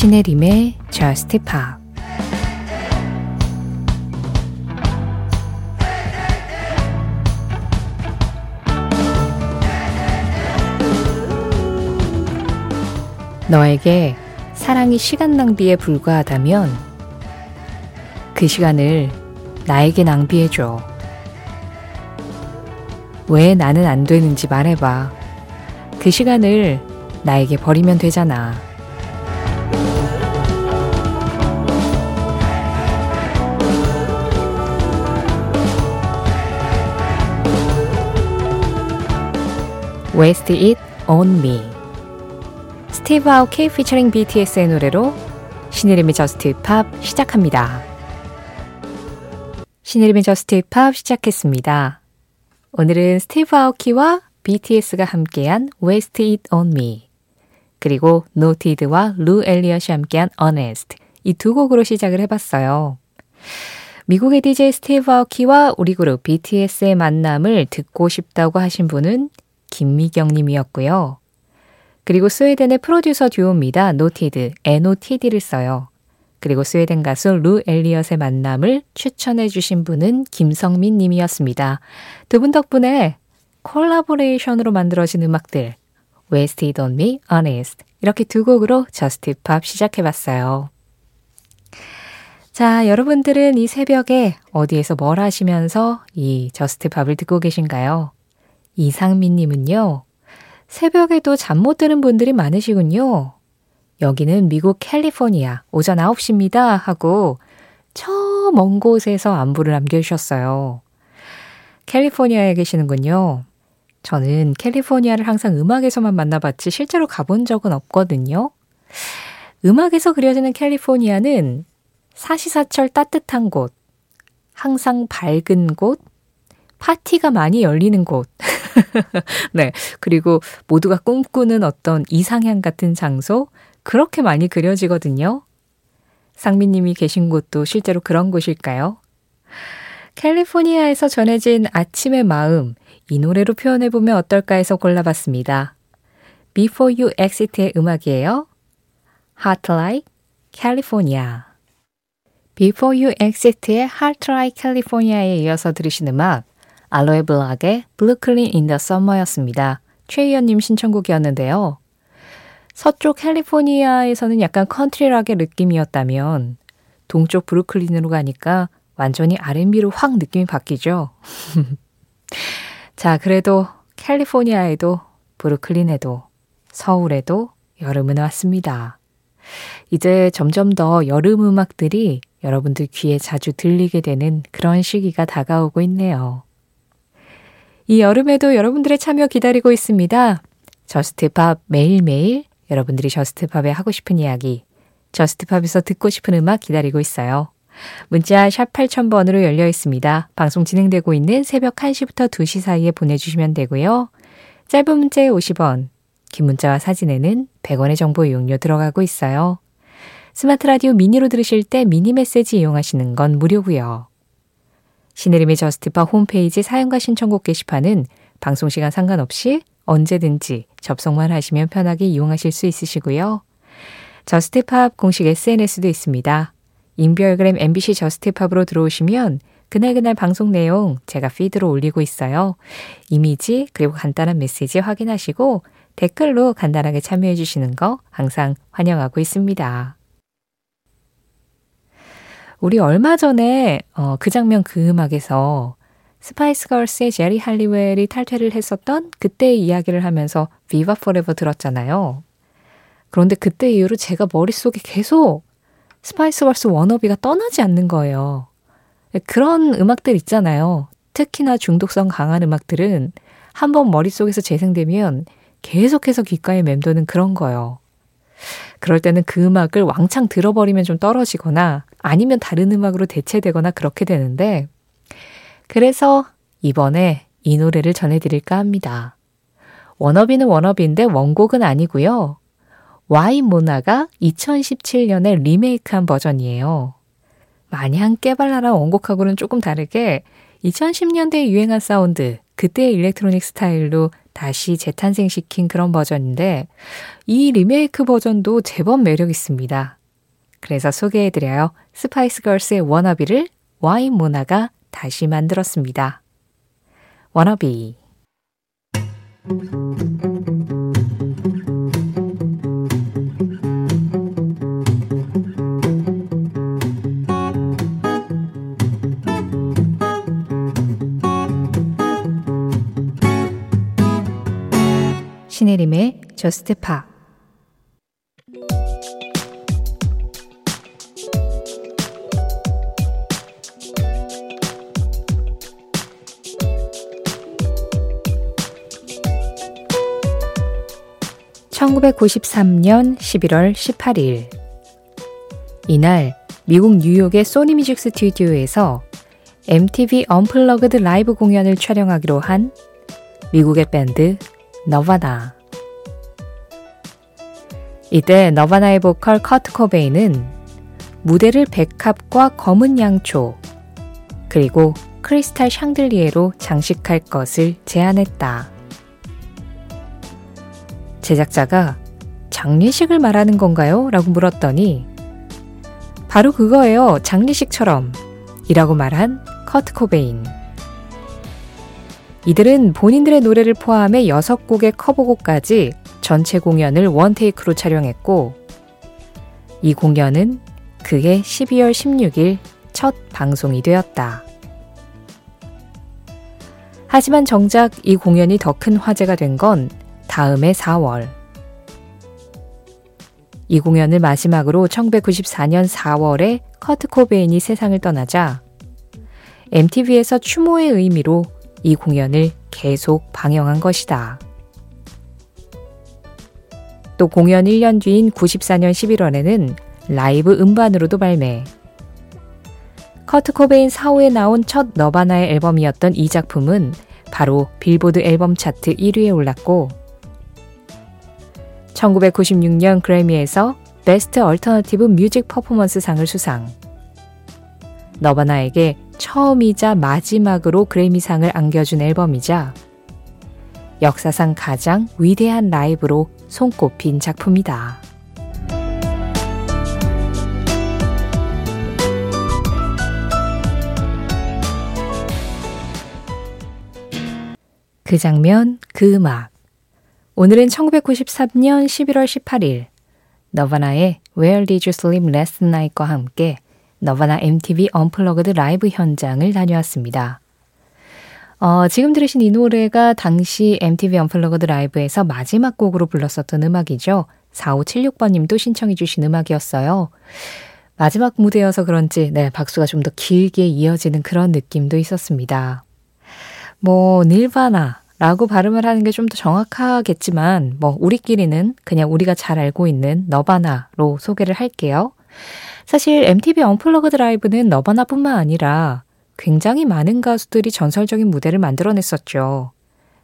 신혜림의 Just Pop 너에게 사랑이 시간 낭비에 불과하다면 그 시간을 나에게 낭비해줘. 왜 나는 안 되는지 말해봐. 그 시간을 나에게 버리면 되잖아. Waste It On Me 스티브 아오키 피처링 BTS의 노래로 신혜림의 Just Pop 시작합니다. 신혜림의 Just Pop 시작했습니다. 오늘은 스티브 아오키와 BTS가 함께한 Waste It On Me 그리고 노티드와 루 엘리엇이 함께한 Honest 이 두 곡으로 시작을 해봤어요. 미국의 DJ 스티브 아오키와 우리 그룹 BTS의 만남을 듣고 싶다고 하신 분은 김미경 님이었고요. 그리고 스웨덴의 프로듀서 듀오입니다. 노티드, NOTD를 써요. 그리고 스웨덴 가수 루 엘리엇의 만남을 추천해 주신 분은 김성민 님이었습니다. 두 분 덕분에 콜라보레이션으로 만들어진 음악들 Waste It On Me, Honest 이렇게 두 곡으로 Just Pop 시작해 봤어요. 자, 여러분들은 이 새벽에 어디에서 뭘 하시면서 이 Just Pop을 듣고 계신가요? 이상민 님은요. 새벽에도 잠 못 드는 분들이 많으시군요. 여기는 미국 캘리포니아 오전 9시입니다 하고 저 먼 곳에서 안부를 남겨주셨어요. 캘리포니아에 계시는군요. 저는 캘리포니아를 항상 음악에서만 만나봤지 실제로 가본 적은 없거든요. 음악에서 그려지는 캘리포니아는 사시사철 따뜻한 곳, 항상 밝은 곳, 파티가 많이 열리는 곳. 네. 그리고 모두가 꿈꾸는 어떤 이상향 같은 장소, 그렇게 많이 그려지거든요. 상민님이 계신 곳도 실제로 그런 곳일까요? 캘리포니아에서 전해진 아침의 마음, 이 노래로 표현해보면 어떨까 해서 골라봤습니다. Before You Exit의 음악이에요. Heart Like California. Before You Exit의 Heart Like California에 이어서 들으신 음악, 알로에 블락의 in the Summer였습니다. 최희연님 신청곡이었는데요. 서쪽 캘리포니아에서는 약간 컨트리락의 느낌이었다면 동쪽 브루클린으로 가니까 완전히 R&B로 확 느낌이 바뀌죠. 자, 그래도 캘리포니아에도 브루클린에도 서울에도 여름은 왔습니다. 이제 점점 더 여름 음악들이 여러분들 귀에 자주 들리게 되는 그런 시기가 다가오고 있네요. 이 여름에도 여러분들의 참여 기다리고 있습니다. Just Pop 매일매일 여러분들이 Just Pop에 하고 싶은 이야기, Just Pop에서 듣고 싶은 음악 기다리고 있어요. 문자 샵 8000번으로 열려 있습니다. 방송 진행되고 있는 새벽 1시부터 2시 사이에 보내주시면 되고요. 짧은 문자에 50원, 긴 문자와 사진에는 100원의 정보 이용료 들어가고 있어요. 스마트 라디오 미니로 들으실 때 미니 메시지 이용하시는 건 무료고요. 신혜림의 Just Pop 홈페이지 사연과 신청곡 게시판은 방송시간 상관없이 언제든지 접속만 하시면 편하게 이용하실 수 있으시고요. Just Pop 공식 SNS도 있습니다. 인별그램 MBC Just Pop으로 들어오시면 그날그날 방송 내용 제가 피드로 올리고 있어요. 이미지 그리고 간단한 메시지 확인하시고 댓글로 간단하게 참여해 주시는 거 항상 환영하고 있습니다. 우리 얼마 전에 어, 그 장면 그 음악에서 스파이스 걸스의 제리 할리웰이 탈퇴를 했었던 그때의 이야기를 하면서 Viva Forever 들었잖아요. 그런데 그때 이후로 제가 머릿속에 계속 스파이스 걸스 Wannabe가 떠나지 않는 거예요. 그런 음악들 있잖아요. 특히나 중독성 강한 음악들은 한 번 머릿속에서 재생되면 계속해서 귓가에 맴도는 그런 거예요. 그럴 때는 그 음악을 왕창 들어버리면 좀 떨어지거나 아니면 다른 음악으로 대체되거나 그렇게 되는데 그래서 이번에 이 노래를 전해드릴까 합니다. Wannabe는 Wannabe인데 원곡은 아니고요. Why Mona가 2017년에 리메이크한 버전이에요. 마냥 깨발랄한 원곡하고는 조금 다르게 2010년대에 유행한 사운드, 그때의 일렉트로닉 스타일로 다시 재탄생시킨 그런 버전인데 이 리메이크 버전도 제법 매력 있습니다. 그래서 소개해드려요. 스파이스 걸스의 Wannabe를 Why Mona가 다시 만들었습니다. 워너비 신혜림의 Just Pop (1993년 11월 18일) 이날 미국 뉴욕의 소니 뮤직 스튜디오에서 MTV Unplugged 라이브 공연을 촬영하기로 한 미국의 밴드 너바나. 이때 너바나의 보컬 커트 코베이는 무대를 백합과 검은 양초, 그리고 크리스탈 샹들리에로 장식할 것을 제안했다. 제작자가 장례식을 말하는 건가요? 라고 물었더니 바로 그거예요. 장례식처럼. 이라고 말한 커트 코베인. 이들은 본인들의 노래를 포함해 6곡의 커버곡까지 전체 공연을 원테이크로 촬영했고, 이 공연은 그해 12월 16일 첫 방송이 되었다. 하지만 정작 이 공연이 더 큰 화제가 된 건 다음해 4월. 이 공연을 마지막으로 1994년 4월에 커트 코베인이 세상을 떠나자 MTV에서 추모의 의미로 이 공연을 계속 방영한 것이다. 또 공연 1년 뒤인 94년 11월에는 라이브 음반으로도 발매. 커트 코베인 사후에 나온 첫 너바나의 앨범이었던 이 작품은 바로 빌보드 앨범 차트 1위에 올랐고 1996년 그래미에서 Best Alternative Music Performance 상을 수상. 너바나에게 처음이자 마지막으로 그래미상을 안겨준 앨범이자 역사상 가장 위대한 라이브로 손꼽힌 작품이다. 그 장면, 그 음악. 오늘은 1993년 11월 18일 너바나의 Where Did You Sleep Last Night과 함께 너바나 MTV Unplugged 라이브 현장을 다녀왔습니다. 어, 지금 들으신 이 노래가 당시 MTV Unplugged 라이브에서 마지막 곡으로 불렀었던 음악이죠. 4576번님도 신청해 주신 음악이었어요. 마지막 무대여서 그런지 네, 박수가 좀 더 길게 이어지는 그런 느낌도 있었습니다. 뭐 닐바나 라고 발음을 하는 게 좀 더 정확하겠지만 뭐 우리끼리는 그냥 우리가 잘 알고 있는 너바나로 소개를 할게요. 사실 MTV Unplugged 라이브는 너바나뿐만 아니라 굉장히 많은 가수들이 전설적인 무대를 만들어냈었죠.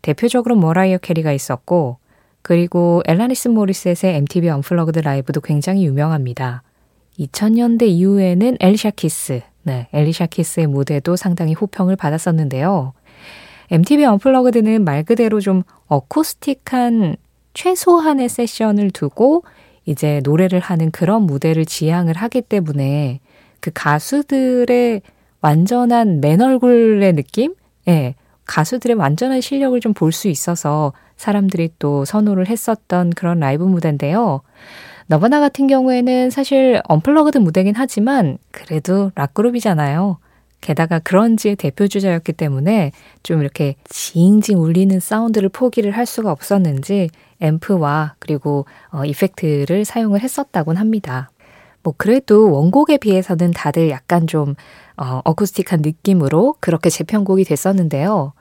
대표적으로 머라이어 캐리가 있었고, 그리고 앨라니스 모리셋의 MTV Unplugged 라이브도 굉장히 유명합니다. 2000년대 이후에는 앨리샤 키스, 네, 앨리샤 키스의 무대도 상당히 호평을 받았었는데요. MTV 언플러그드는 말 그대로 좀 어쿠스틱한 최소한의 세션을 두고 이제 노래를 하는 그런 무대를 지향을 하기 때문에 그 가수들의 완전한 맨 얼굴의 느낌? 예. 가수들의 완전한 실력을 좀 볼 수 있어서 사람들이 또 선호를 했었던 그런 라이브 무대인데요. 너바나 같은 경우에는 사실 Unplugged 무대긴 하지만 그래도 락그룹이잖아요. 게다가 grunge의 대표 주자였기 때문에 좀 이렇게 징징 울리는 사운드를 포기를 할 수가 없었는지 앰프와 그리고 어, 이펙트를 사용을 했었다곤 합니다. 뭐 그래도 원곡에 비해서는 다들 약간 좀 어, 어쿠스틱한 느낌으로 그렇게 재편곡이 됐었는데요.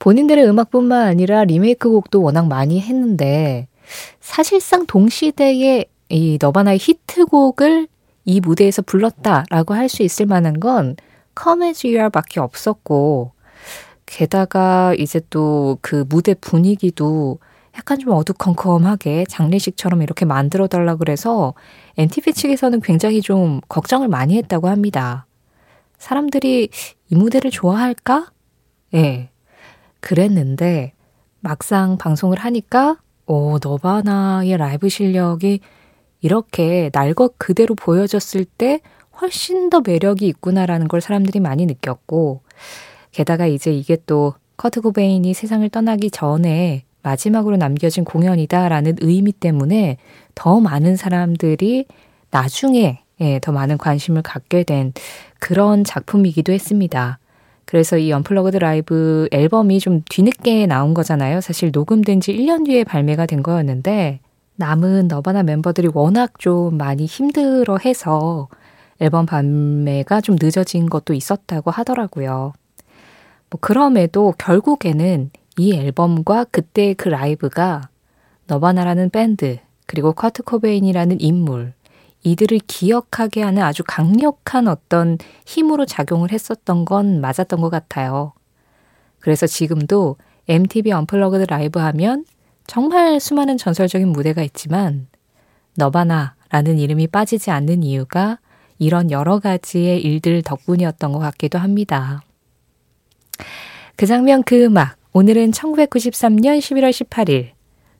본인들의 음악뿐만 아니라 리메이크 곡도 워낙 많이 했는데 사실상 동시대에 이 너바나의 히트곡을 이 무대에서 불렀다라고 할 수 있을 만한 건 Come As You Are밖에 없었고 게다가 이제 또 그 무대 분위기도 약간 좀 어두컴컴하게 장례식처럼 이렇게 만들어 달라 그래서 NTV 측에서는 굉장히 좀 걱정을 많이 했다고 합니다. 사람들이 이 무대를 좋아할까? 예. 네. 그랬는데 막상 방송을 하니까 오, 너바나의 라이브 실력이 이렇게 날 것 그대로 보여졌을 때 훨씬 더 매력이 있구나라는 걸 사람들이 많이 느꼈고 게다가 이제 이게 또 커트 고베인이 세상을 떠나기 전에 마지막으로 남겨진 공연이다라는 의미 때문에 더 많은 사람들이 나중에 예, 더 많은 관심을 갖게 된 그런 작품이기도 했습니다. 그래서 이 언플러그드 라이브 앨범이 좀 뒤늦게 나온 거잖아요. 사실 녹음된 지 1년 뒤에 발매가 된 거였는데 남은 너바나 멤버들이 워낙 좀 많이 힘들어 해서 앨범 발매가 좀 늦어진 것도 있었다고 하더라고요. 뭐 그럼에도 결국에는 이 앨범과 그때 그 라이브가 너바나라는 밴드 그리고 커트 코베인이라는 인물 이들을 기억하게 하는 아주 강력한 어떤 힘으로 작용을 했었던 건 맞았던 것 같아요. 그래서 지금도 MTV Unplugged 라이브 하면 정말 수많은 전설적인 무대가 있지만 너바나라는 이름이 빠지지 않는 이유가 이런 여러 가지의 일들 덕분이었던 것 같기도 합니다. 그 장면 그 음악 오늘은 1993년 11월 18일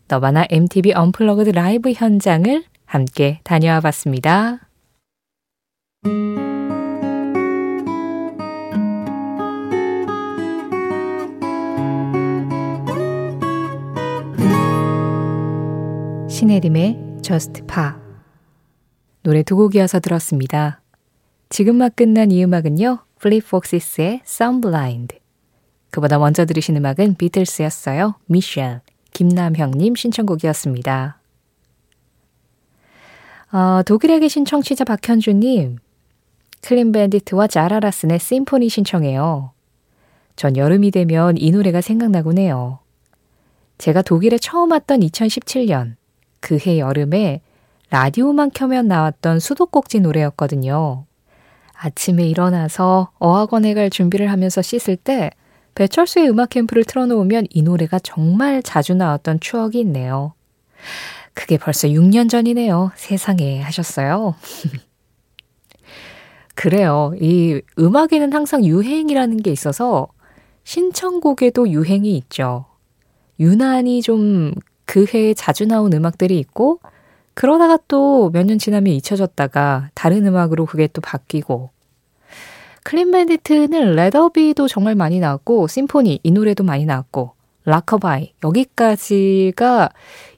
너바나 MTV Unplugged 라이브 현장을 함께 다녀와 봤습니다. 신혜림의 Just Pop 노래 두 곡 이어서 들었습니다. 지금 막 끝난 이 음악은요. 플릿 폭시스의 Sunblind 그보다 먼저 들으신 음악은 비틀스였어요. Michelle 김남형님 신청곡이었습니다. 어, 독일에 계신 청취자 박현주님, 클린 밴디트와 자라 라슨의 Symphony 신청해요. 전 여름이 되면 이 노래가 생각나곤 해요. 제가 독일에 처음 왔던 2017년, 그해 여름에 라디오만 켜면 나왔던 수도꼭지 노래였거든요. 아침에 일어나서 어학원에 갈 준비를 하면서 씻을 때 배철수의 음악 캠프를 틀어놓으면 이 노래가 정말 자주 나왔던 추억이 있네요. 그게 벌써 6년 전이네요. 세상에 하셨어요. 그래요. 이 음악에는 항상 유행이라는 게 있어서 신청곡에도 유행이 있죠. 유난히 좀 그 해에 자주 나온 음악들이 있고 그러다가 또 몇 년 지나면 잊혀졌다가 다른 음악으로 그게 또 바뀌고 클린 밴디트는 Rather Be도 정말 많이 나왔고 Symphony 이 노래도 많이 나왔고 Rockabye 여기까지가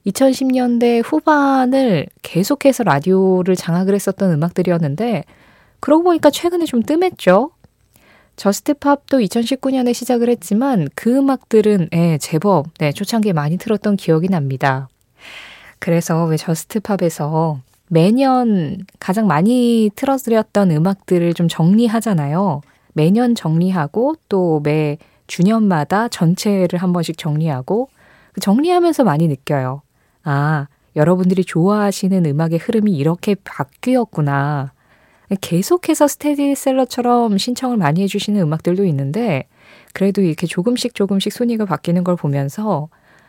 2010년대 후반을 계속해서 라디오를 장악을 했었던 음악들이었는데 그러고 보니까 최근에 좀 뜸했죠. 저스트팝도 2019년에 시작을 했지만 그 음악들은 예, 제법 네, 초창기에 많이 틀었던 기억이 납니다. 그래서 왜 저스트팝에서 매년 가장 많이 틀어드렸던 음악들을 좀 정리하잖아요. 매년 정리하고 또 매 주년마다 전체를 한 번씩 정리하고 그 정리하면서 많이 느껴요. 아, 여러분들이 좋아하시는 음악의 흐름이 이렇게 바뀌었구나. 계속해서 스테디셀러처럼 신청을 많이 해주시는 음악들도 있는데, 그래도 이렇게 조금씩 조금씩 순위가 바뀌는 걸 보면서,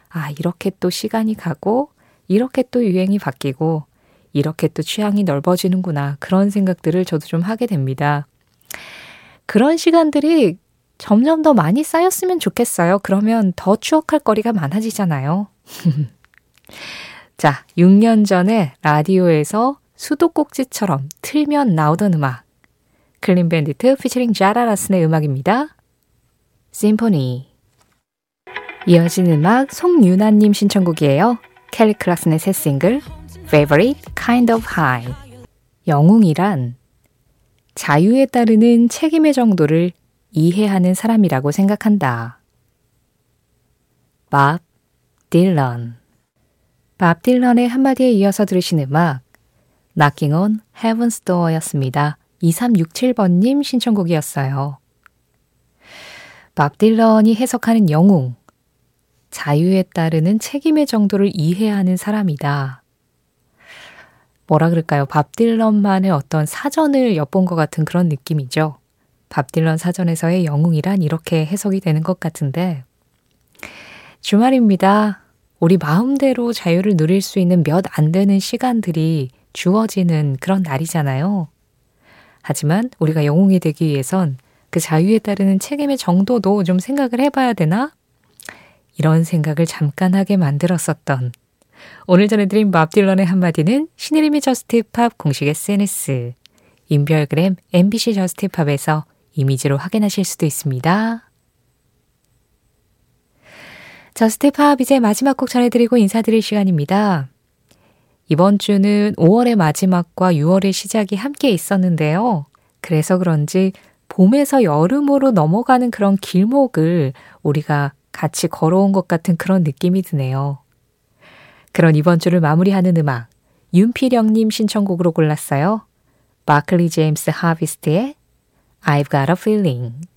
아, 이렇게 또 시간이 가고, 이렇게 또 유행이 바뀌고, 이렇게 또 취향이 넓어지는구나. 그런 생각들을 저도 좀 하게 됩니다. 그런 시간들이 점점 더 많이 쌓였으면 좋겠어요. 그러면 더 추억할 거리가 많아지잖아요. 자, 6년 전에 라디오에서 수도꼭지처럼 틀면 나오던 음악. 클린 밴디트 피처링 자라라슨의 음악입니다. Symphony. 이어진 음악 송유나님 신청곡이에요. 켈리 클락슨의 새 싱글 Favorite Kind of High. 영웅이란 자유에 따르는 책임의 정도를 이해하는 사람이라고 생각한다. 밥 딜런 밥 딜런의 한마디에 이어서 들으신 음악 Knocking on Heaven's Door였습니다. 2367번님 신청곡이었어요. 밥 딜런이 해석하는 영웅 자유에 따르는 책임의 정도를 이해하는 사람이다. 뭐라 그럴까요? 밥 딜런만의 어떤 사전을 엿본 것 같은 그런 느낌이죠. 밥 딜런 사전에서의 영웅이란 이렇게 해석이 되는 것 같은데, 주말입니다. 우리 마음대로 자유를 누릴 수 있는 몇 안 되는 시간들이 주어지는 그런 날이잖아요. 하지만 우리가 영웅이 되기 위해선 그 자유에 따르는 책임의 정도도 좀 생각을 해봐야 되나? 이런 생각을 잠깐 하게 만들었었던 오늘 전해드린 밥 딜런의 한마디는 신혜림의 Just Pop 공식 SNS 인별그램 MBC Just Pop에서 이미지로 확인하실 수도 있습니다. Just Pop 이제 마지막 곡 전해드리고 인사드릴 시간입니다. 이번 주는 5월의 마지막과 6월의 시작이 함께 있었는데요. 그래서 그런지 봄에서 여름으로 넘어가는 그런 길목을 우리가 같이 걸어온 것 같은 그런 느낌이 드네요. 그런 이번 주를 마무리하는 음악, 윤필영님 신청곡으로 골랐어요. 바클리 제임스 하비스트의 I've Got a Feeling.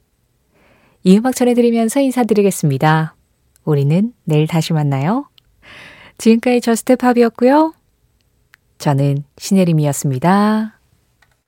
이 음악 전해드리면서 인사드리겠습니다. 우리는 내일 다시 만나요. 지금까지 저스트팝이었고요. 저는 신혜림이었습니다.